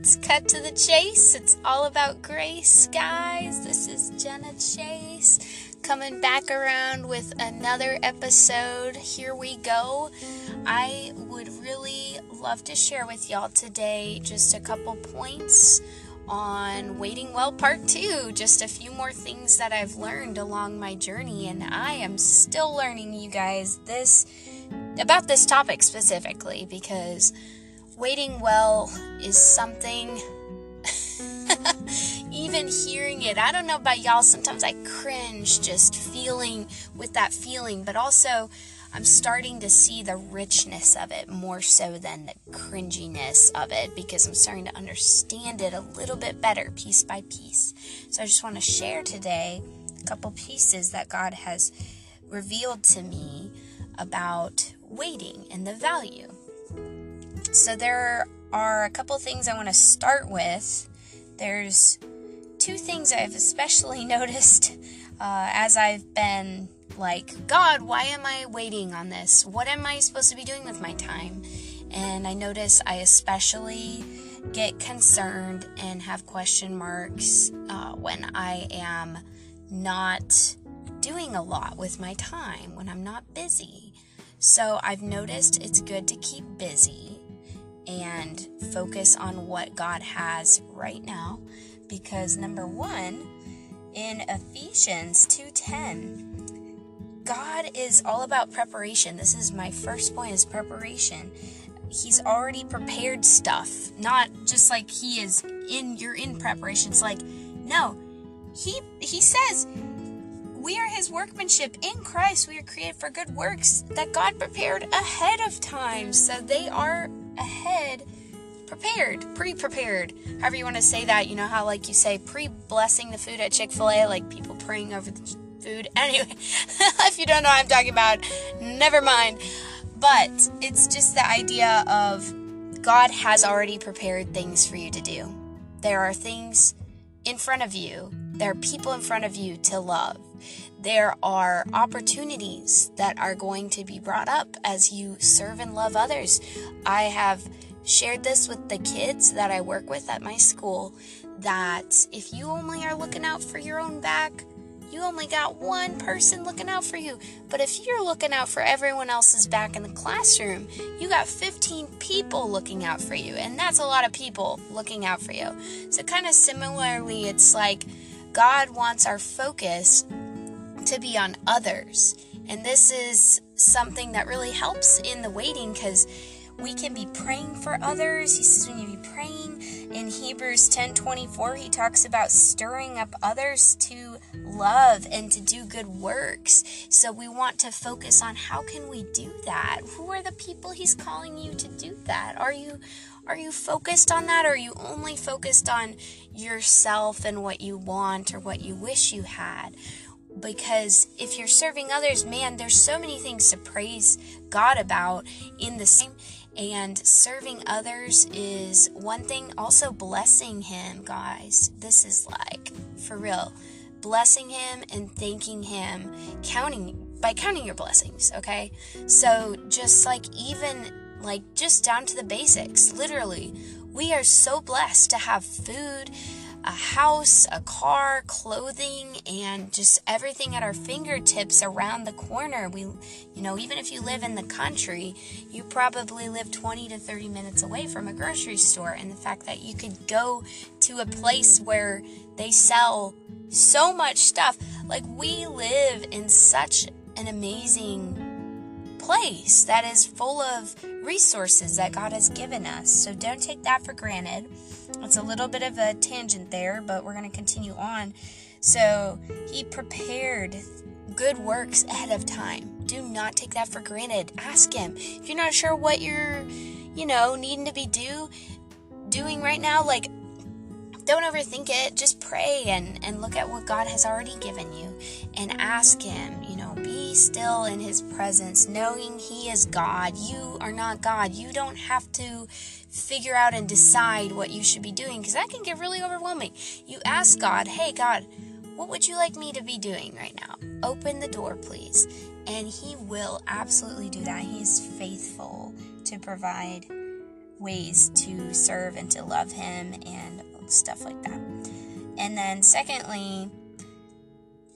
It's cut to the chase. It's all about grace, guys. This is Jenna Chase coming back around with another episode. Here we go. I would really love to share with y'all today just a couple points on Waiting Well Part 2. Just a few more things that I've learned along my journey, and I am still learning, you guys, this about this topic specifically because waiting well is something even hearing it i don't know about y'all sometimes i cringe just feeling with that feeling but also i'm starting to see the richness of it more so than the cringiness of it because i'm starting to understand it a little bit better piece by piece. So i just want to share today a couple pieces that god has revealed to me about waiting and the value so there are a couple things I want to start with. There's two things I've especially noticed uh, as I've been like, God, why am I waiting on this? What am I supposed to be doing with my time? And I notice I especially get concerned and have question marks uh, when I am not doing a lot with my time, when I'm not busy. So I've noticed it's good to keep busy and focus on what God has right now because number 1 in Ephesians 2:10 God is all about preparation. This is my first point is preparation. He's already prepared stuff, not just like he is in you're in preparation. It's like no. He he says we are his workmanship in Christ. We are created for good works that God prepared ahead of time. So they are ahead prepared, pre prepared, however you want to say that. You know how, like, you say pre blessing the food at Chick fil A, like people praying over the food. Anyway, if you don't know what I'm talking about, never mind. But it's just the idea of God has already prepared things for you to do. There are things in front of you, there are people in front of you to love. There are opportunities that are going to be brought up as you serve and love others. I have shared this with the kids that I work with at my school that if you only are looking out for your own back, you only got one person looking out for you. But if you're looking out for everyone else's back in the classroom, you got 15 people looking out for you. And that's a lot of people looking out for you. So, kind of similarly, it's like God wants our focus to be on others. And this is something that really helps in the waiting because we can be praying for others. He says we need to be praying in Hebrews 10:24, he talks about stirring up others to love and to do good works. So we want to focus on how can we do that? Who are the people he's calling you to do that? Are you are you focused on that or are you only focused on yourself and what you want or what you wish you had? because if you're serving others, man, there's so many things to praise God about in the same. And serving others is one thing, also blessing Him, guys. This is like for real. Blessing Him and thanking Him, counting by counting your blessings, okay? So just like even like just down to the basics, literally, we are so blessed to have food a house, a car, clothing, and just everything at our fingertips around the corner. We, you know, even if you live in the country, you probably live 20 to 30 minutes away from a grocery store. And the fact that you could go to a place where they sell so much stuff, like we live in such an amazing place that is full of resources that God has given us. So don't take that for granted. It's a little bit of a tangent there, but we're going to continue on. So he prepared good works ahead of time. Do not take that for granted. Ask him. If you're not sure what you're, you know, needing to be do doing right now, like don't overthink it. Just pray and, and look at what God has already given you and ask Him, you know, still in His presence, knowing He is God. You are not God. You don't have to figure out and decide what you should be doing because that can get really overwhelming. You ask God, hey, God, what would you like me to be doing right now? Open the door, please. And He will absolutely do that. He is faithful to provide ways to serve and to love Him and stuff like that. And then, secondly,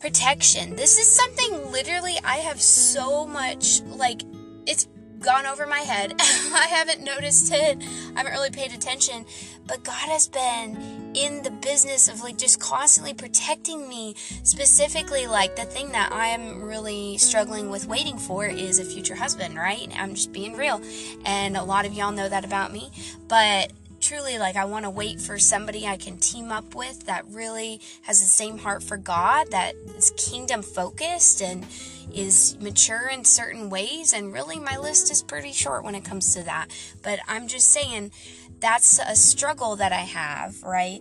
protection. This is something literally I have so much, like, it's gone over my head. I haven't noticed it. I haven't really paid attention. But God has been in the business of like just constantly protecting me. Specifically, like the thing that I'm really struggling with waiting for is a future husband, right? I'm just being real. And a lot of y'all know that about me. But truly like I want to wait for somebody I can team up with that really has the same heart for God, that is kingdom focused and is mature in certain ways. And really, my list is pretty short when it comes to that. But I'm just saying that's a struggle that I have, right?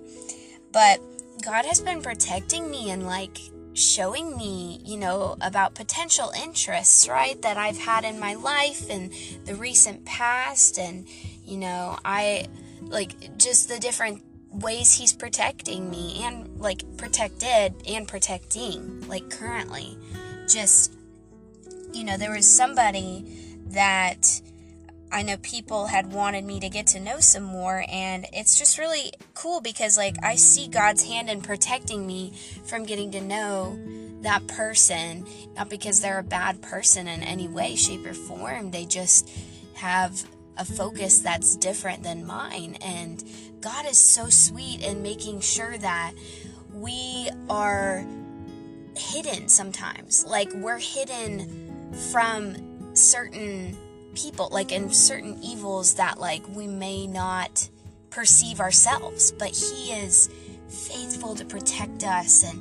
But God has been protecting me and like showing me, you know, about potential interests, right, that I've had in my life and the recent past. And, you know, I like just the different ways he's protecting me and like protected and protecting like currently. Just you know there was somebody that I know people had wanted me to get to know some more and it's just really cool because like I see God's hand in protecting me from getting to know that person not because they're a bad person in any way shape or form. They just have a focus that's different than mine. And God is so sweet in making sure that we are hidden sometimes. Like we're hidden from certain people, like in certain evils that like we may not perceive ourselves, but He is faithful to protect us and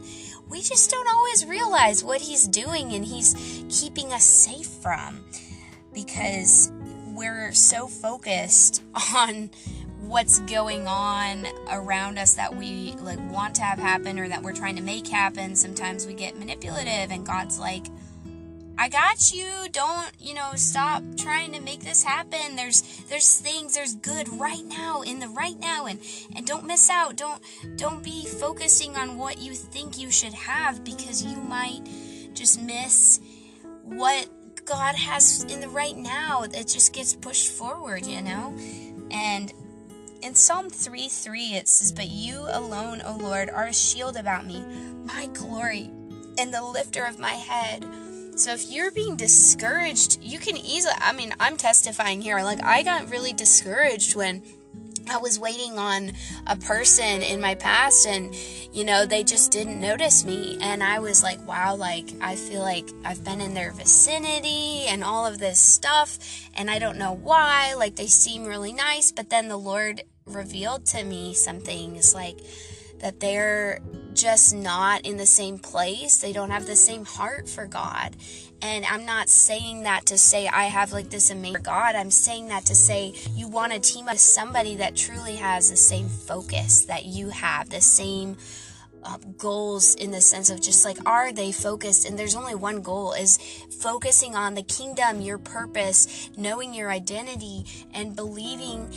we just don't always realize what he's doing and he's keeping us safe from because we're so focused on what's going on around us that we like want to have happen or that we're trying to make happen. Sometimes we get manipulative and god's like i got you. Don't you know stop trying to make this happen. There's there's things there's good right now in the right now. And and don't miss out. Don't don't be focusing on what you think you should have because you might just miss what God has in the right now. It just gets pushed forward, you know? And in Psalm 3 3, it says, But you alone, O Lord, are a shield about me, my glory, and the lifter of my head. So if you're being discouraged, you can easily, I mean, I'm testifying here. Like, I got really discouraged when I was waiting on a person in my past and you know they just didn't notice me. And I was like wow like I feel like I've been in their vicinity and all of this stuff. And I don't know why like they seem really nice. But then the Lord revealed to me some things like that they're just not in the same place. They don't have the same heart for God. And I'm not saying that to say I have like this amazing God. I'm saying that to say you want to team up with somebody that truly has the same focus that you have, the same uh, goals in the sense of just like are they focused and there's only one goal is focusing on the kingdom your purpose knowing your identity and believing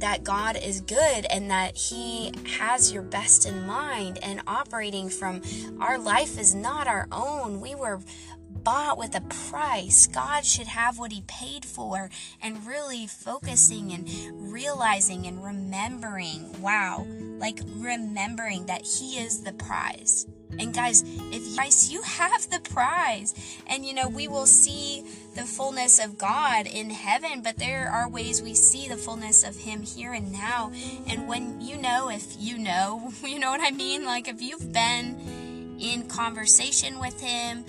that God is good and that He has your best in mind and operating from our life is not our own. We were bought with a price. God should have what He paid for, and really focusing and realizing and remembering wow, like remembering that He is the prize. And guys, if you have the prize. And you know, we will see the fullness of God in heaven, but there are ways we see the fullness of Him here and now. And when you know, if you know, you know what I mean? Like if you've been in conversation with Him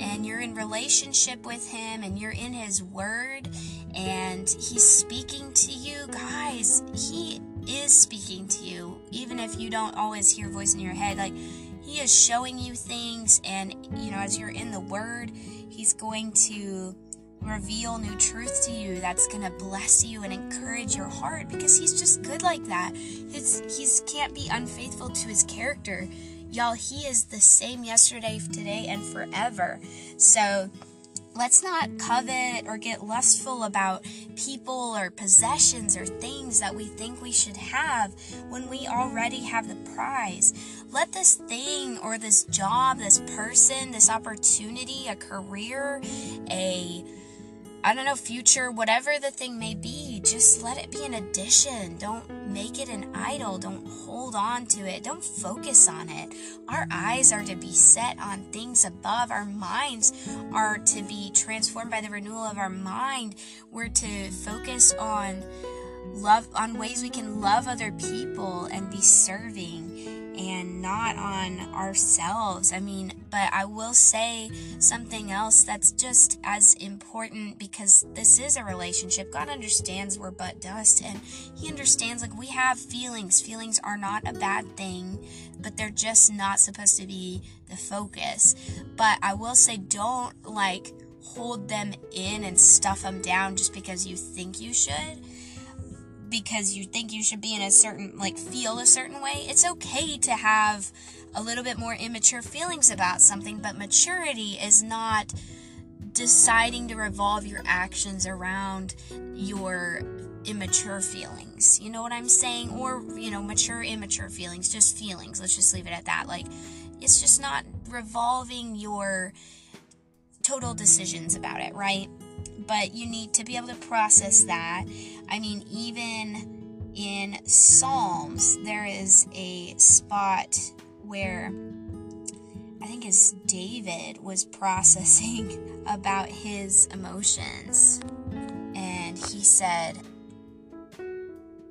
and you're in relationship with Him and you're in His Word and He's speaking to you, guys, He is speaking to you, even if you don't always hear voice in your head. Like, he is showing you things, and you know, as you're in the Word, He's going to reveal new truth to you that's going to bless you and encourage your heart because he's just good like that. He's he's can't be unfaithful to his character. Y'all, he is the same yesterday, today and forever. So, Let's not covet or get lustful about people or possessions or things that we think we should have when we already have the prize. Let this thing or this job, this person, this opportunity, a career, a I don't know, future, whatever the thing may be, just let it be an addition. Don't make it an idol. Don't hold on to it. Don't focus on it. Our eyes are to be set on things above. Our minds are to be transformed by the renewal of our mind. We're to focus on love on ways we can love other people and be serving and not on ourselves. I mean, but I will say something else that's just as important because this is a relationship. God understands we're but dust and He understands like we have feelings. Feelings are not a bad thing, but they're just not supposed to be the focus. But I will say, don't like hold them in and stuff them down just because you think you should because you think you should be in a certain like feel a certain way it's okay to have a little bit more immature feelings about something but maturity is not deciding to revolve your actions around your immature feelings. You know what i'm saying? Or you know mature immature feelings just feelings. Let's just leave it at that. Like it's just not revolving your total decisions about it right but you need to be able to process that. I mean, even in Psalms, there is a spot where I think it's David was processing about his emotions. And he said,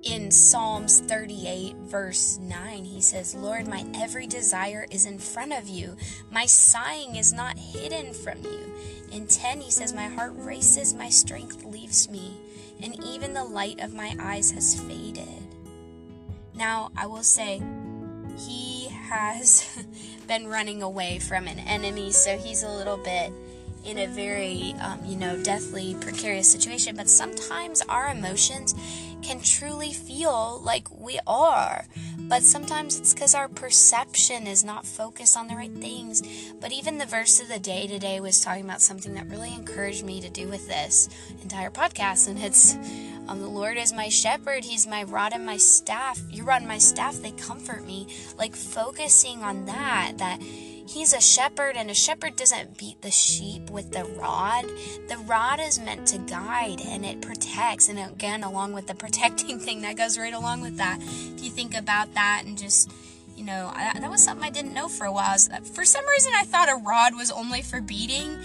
in Psalms 38, verse 9, he says, Lord, my every desire is in front of you. My sighing is not hidden from you. In 10, he says, My heart races, my strength leaves me, and even the light of my eyes has faded. Now, I will say, he has been running away from an enemy, so he's a little bit in a very, um, you know, deathly precarious situation. But sometimes our emotions can truly feel like we are. But sometimes it's because our perception is not focused on the right things. But even the verse of the day today was talking about something that really encouraged me to do with this entire podcast. And it's um, the Lord is my shepherd. He's my rod and my staff. Your rod and my staff, they comfort me. Like focusing on that, that He's a shepherd, and a shepherd doesn't beat the sheep with the rod. The rod is meant to guide and it protects. And again, along with the protecting thing, that goes right along with that. If you think about that and just you know, I, that was something I didn't know for a while. For some reason, I thought a rod was only for beating,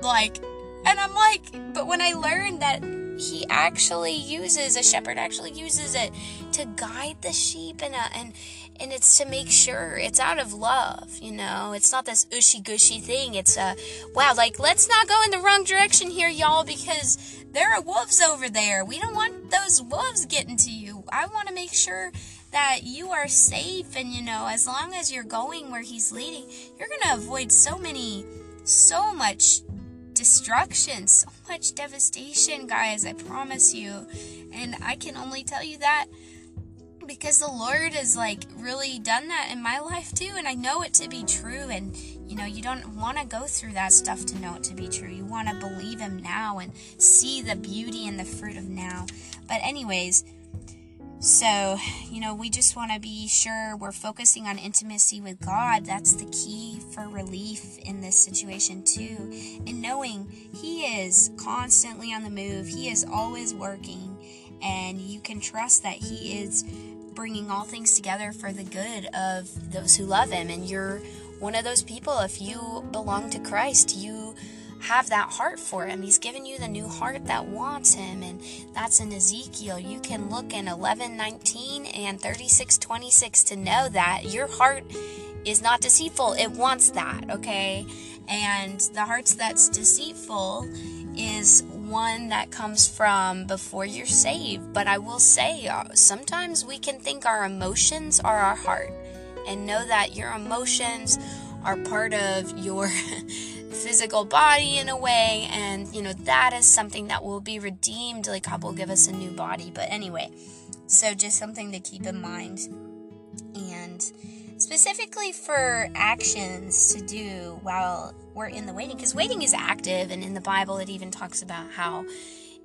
like, and I'm like, but when I learned that he actually uses a shepherd actually uses it to guide the sheep and uh, and and it's to make sure it's out of love you know it's not this ushy gushy thing it's a wow like let's not go in the wrong direction here y'all because there are wolves over there we don't want those wolves getting to you i want to make sure that you are safe and you know as long as you're going where he's leading you're going to avoid so many so much destruction, so much devastation, guys. I promise you. And I can only tell you that because the Lord has like really done that in my life too, and I know it to be true. And you know, you don't want to go through that stuff to know it to be true. You want to believe Him now and see the beauty and the fruit of now. But, anyways, so, you know, we just want to be sure we're focusing on intimacy with God. That's the key for relief in this situation, too. And knowing He is constantly on the move, He is always working, and you can trust that He is bringing all things together for the good of those who love Him. And you're one of those people. If you belong to Christ, you have that heart for him. He's given you the new heart that wants him, and that's in Ezekiel. You can look in 11 19 and 36 26 to know that your heart is not deceitful. It wants that, okay? And the hearts that's deceitful is one that comes from before you're saved. But I will say, uh, sometimes we can think our emotions are our heart, and know that your emotions are part of your physical body in a way. And you know that is something that will be redeemed. Like god will give us a new body. But anyway so just something to keep in mind. And specifically for actions to do while we're in the waiting because waiting is active and in the bible it even talks about how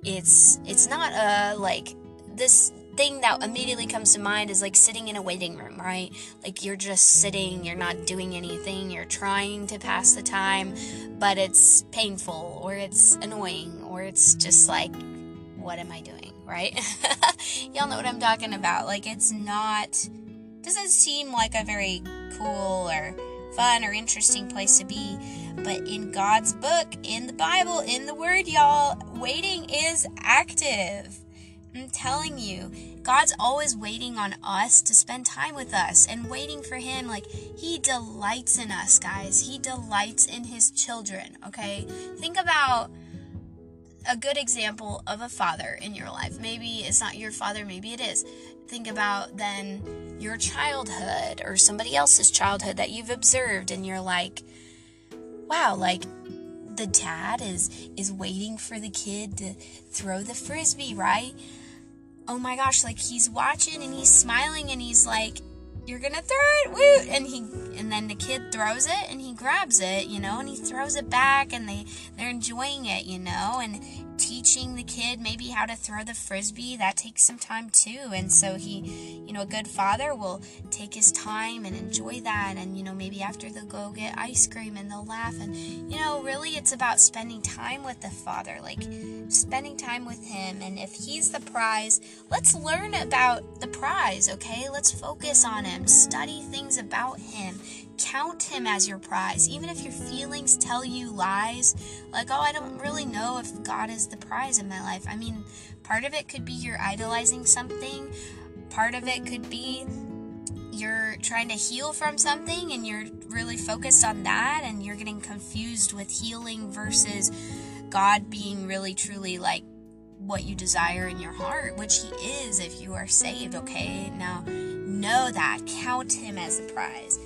it's it's not a like this thing that immediately comes to mind is like sitting in a waiting room, right? Like you're just sitting, you're not doing anything, you're trying to pass the time, but it's painful or it's annoying or it's just like what am I doing, right? Y'all know what I'm talking about. Like, it's not, doesn't seem like a very cool or fun or interesting place to be. But in God's book, in the Bible, in the Word, y'all, waiting is active. I'm telling you, God's always waiting on us to spend time with us and waiting for Him. Like, He delights in us, guys. He delights in His children, okay? Think about a good example of a father in your life. Maybe it's not your father, maybe it is. Think about then your childhood or somebody else's childhood that you've observed and you're like, wow, like the dad is is waiting for the kid to throw the frisbee, right? Oh my gosh, like he's watching and he's smiling and he's like, you're gonna throw it, woot! And he, and then the kid throws it and he grabs it, you know, and he throws it back and they, they're enjoying it, you know, and teaching the kid maybe how to throw the frisbee that takes some time too. And so he you know a good father will take his time and enjoy that. And you know maybe after they'll go get ice cream and they'll laugh. And you know really it's about spending time with the father like spending time with him. And if he's the prize let's learn about the prize okay? Let's focus on him study things about him count him as your prize. Even if your feelings tell you lies, like, oh, I don't really know if God is the prize in my life. I mean, part of it could be you're idolizing something, part of it could be you're trying to heal from something and you're really focused on that and you're getting confused with healing versus God being really truly like what you desire in your heart, which He is if you are saved, okay? Now, know that. Count Him as the prize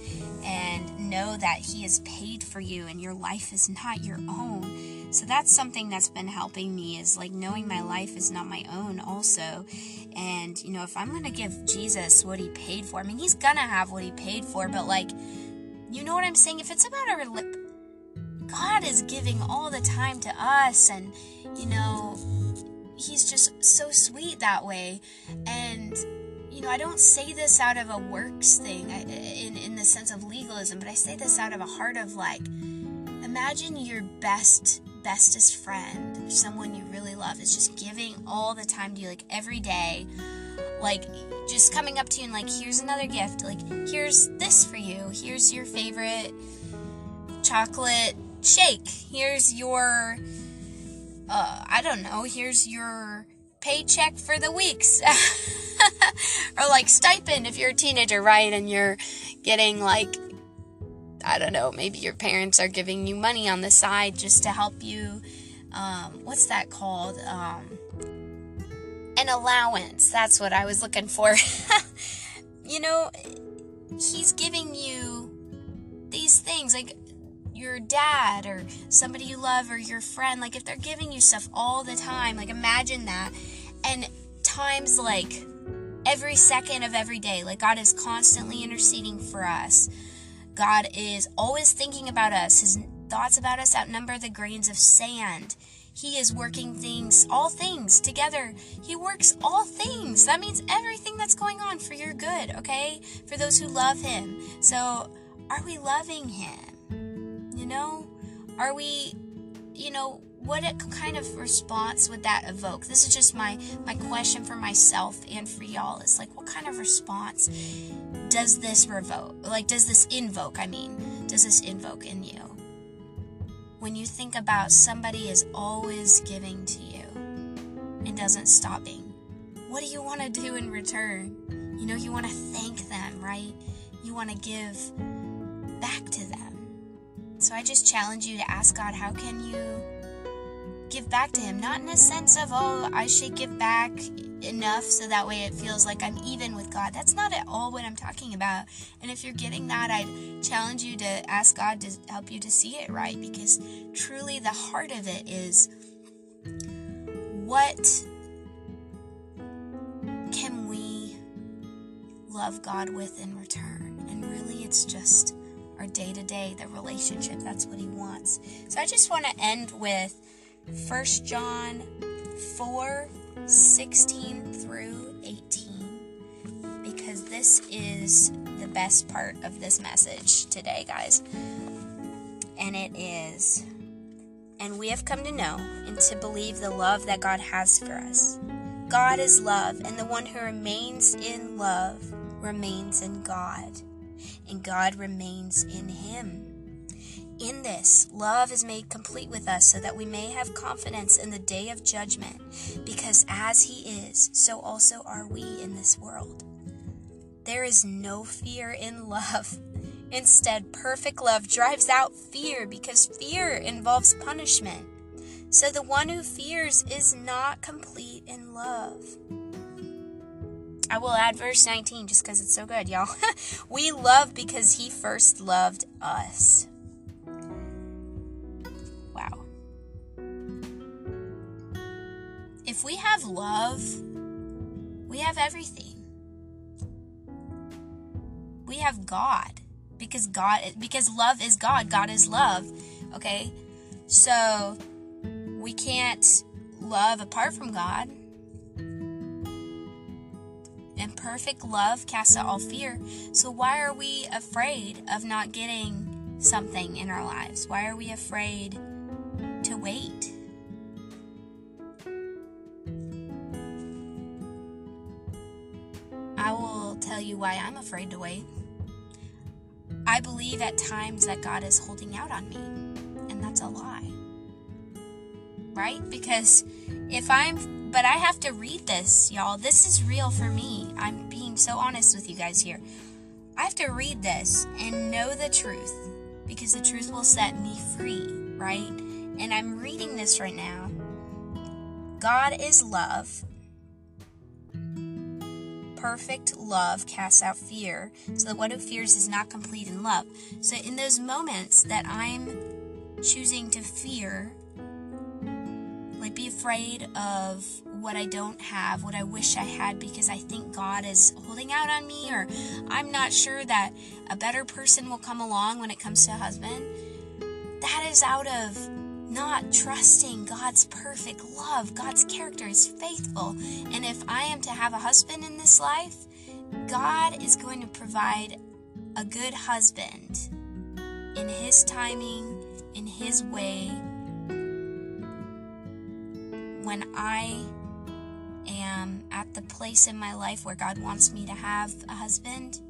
and know that He has paid for you and your life is not your own. So that's something that's been helping me is like knowing my life is not my own also. And you know, if I'm going to give Jesus what he paid for, I mean, he's going to have what he paid for, but like you know what I'm saying? If it's about our lip God is giving all the time to us and you know, he's just so sweet that way and you know, I don't say this out of a works thing in, in the sense of legalism, but I say this out of a heart of like, imagine your best, bestest friend, someone you really love, is just giving all the time to you, like every day, like just coming up to you and like, here's another gift, like, here's this for you, here's your favorite chocolate shake, here's your, uh, I don't know, here's your paycheck for the weeks. or like stipend if you're a teenager, right? And you're getting like, I don't know, maybe your parents are giving you money on the side just to help you. Um, what's that called? Um, an allowance. That's what I was looking for. you know, he's giving you these things like your dad or somebody you love or your friend like if they're giving you stuff all the time like imagine that and times like every second of every day. Like God is constantly interceding for us. God is always thinking about us. His thoughts about us outnumber the grains of sand. He is working things, all things together. He works all things. That means everything that's going on for your good, okay? For those who love Him. So, are we loving Him? Know? Are we, you know, what kind of response would that evoke? This is just my my question for myself and for y'all. Is like, what kind of response does this revoke? Like, does this invoke? I mean, does this invoke in you? When you think about somebody is always giving to you and doesn't stop being, what do you want to do in return? You know, you want to thank them, right? You want to give back to them. So I just challenge you to ask God, how can you give back to Him. Not in a sense of, oh, I should give back enough so that way it feels like I'm even with God. That's not at all what I'm talking about. And if you're getting that, I'd challenge you to ask God to help you to see it right because truly the heart of it is what can we love God with in return? And really, it's just our day to day, the relationship. That's what He wants. So I just want to end with 1 John 4 16 through 18 because this is the best part of this message today, guys. And it is and we have come to know and to believe the love that God has for us. God is love, and the one who remains in love remains in God, and God remains in him. In this, love is made complete with us so that we may have confidence in the day of judgment, because as He is, so also are we in this world. There is no fear in love. Instead, perfect love drives out fear because fear involves punishment. So the one who fears is not complete in love. I will add verse 19 just because it's so good, y'all. we love because he first loved us. Wow. If we have love, we have everything. We have God because God because love is God. God is love. Okay? So we can't love apart from God. And perfect love casts out all fear. So why are we afraid of not getting something in our lives? Why are we afraid to wait? I will tell you why I'm afraid to wait. I believe at times that God is holding out on me, and that's a lie. Right? Because if I'm, but I have to read this, y'all. This is real for me. I'm being so honest with you guys here. I have to read this and know the truth because the truth will set me free, right? And I'm reading this right now. God is love, perfect love casts out fear, so that one who fears is not complete in love. So, in those moments that I'm choosing to fear, be afraid of what I don't have, what I wish I had, because I think God is holding out on me, or I'm not sure that a better person will come along when it comes to a husband, that is out of not trusting God's perfect love. God's character is faithful. And if I am to have a husband in this life, God is going to provide a good husband in His timing, in His way. When I am at the place in my life where God wants me to have a husband,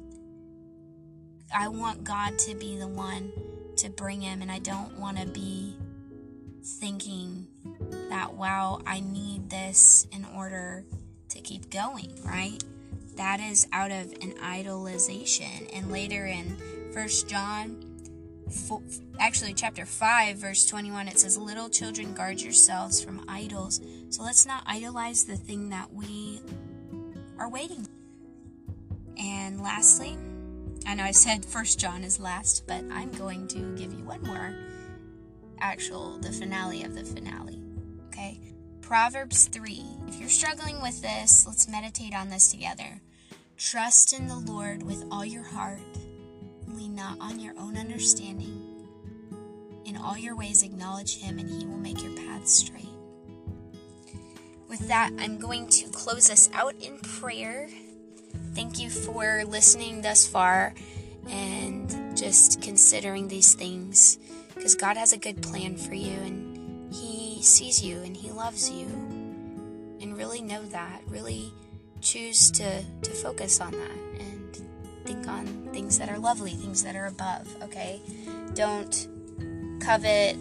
I want God to be the one to bring him, and I don't want to be thinking that, wow, I need this in order to keep going, right? That is out of an idolization. And later in First John, actually chapter 5 verse 21 it says little children guard yourselves from idols so let's not idolize the thing that we are waiting and lastly i know i said first john is last but i'm going to give you one more actual the finale of the finale. Okay? Proverbs 3. If you're struggling with this, let's meditate on this together. Trust in the Lord with all your heart. Lean not on your own understanding. In all your ways acknowledge him and he will make your paths straight. With that, I'm going to close us out in prayer. Thank you for listening thus far and just considering these things because God has a good plan for you and He sees you and He loves you. And really know that. Really choose to, to focus on that and think on things that are lovely, things that are above, okay? Don't covet,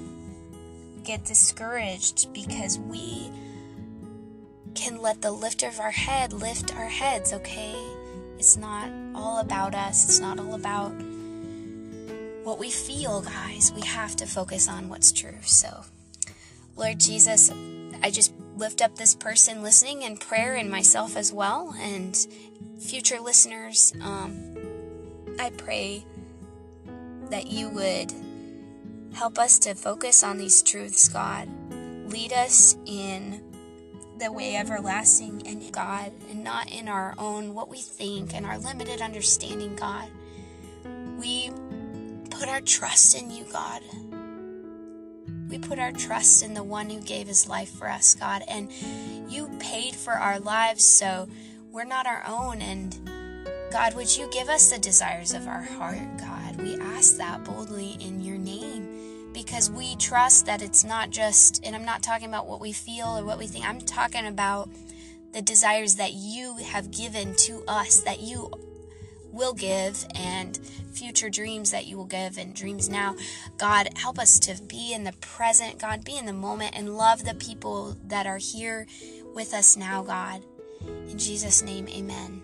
get discouraged because we can let the lift of our head lift our heads, okay? It's not all about us, it's not all about what we feel, guys. We have to focus on what's true. So, Lord Jesus, I just lift up this person listening in prayer and myself as well, and future listeners. Um, I pray that you would help us to focus on these truths, God. Lead us in the way everlasting in God and not in our own what we think and our limited understanding, God. We put our trust in you, God. We put our trust in the one who gave his life for us, God. And you paid for our lives, so we're not our own. And God, would you give us the desires of our heart, God? We ask that boldly in your name because we trust that it's not just, and I'm not talking about what we feel or what we think, I'm talking about the desires that you have given to us, that you will give, and future dreams that you will give, and dreams now. God, help us to be in the present, God, be in the moment, and love the people that are here with us now, God. In Jesus' name, amen.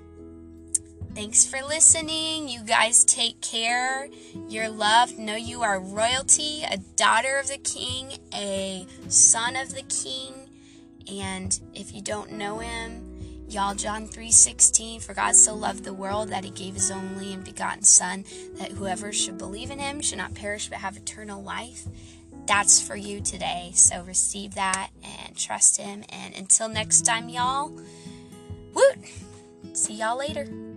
Thanks for listening. You guys take care. You're loved. Know you are royalty, a daughter of the king, a son of the king. And if you don't know him, y'all John 3:16 for God so loved the world that he gave his only and begotten son that whoever should believe in him should not perish but have eternal life. That's for you today. So receive that and trust him and until next time y'all. Woot. See y'all later.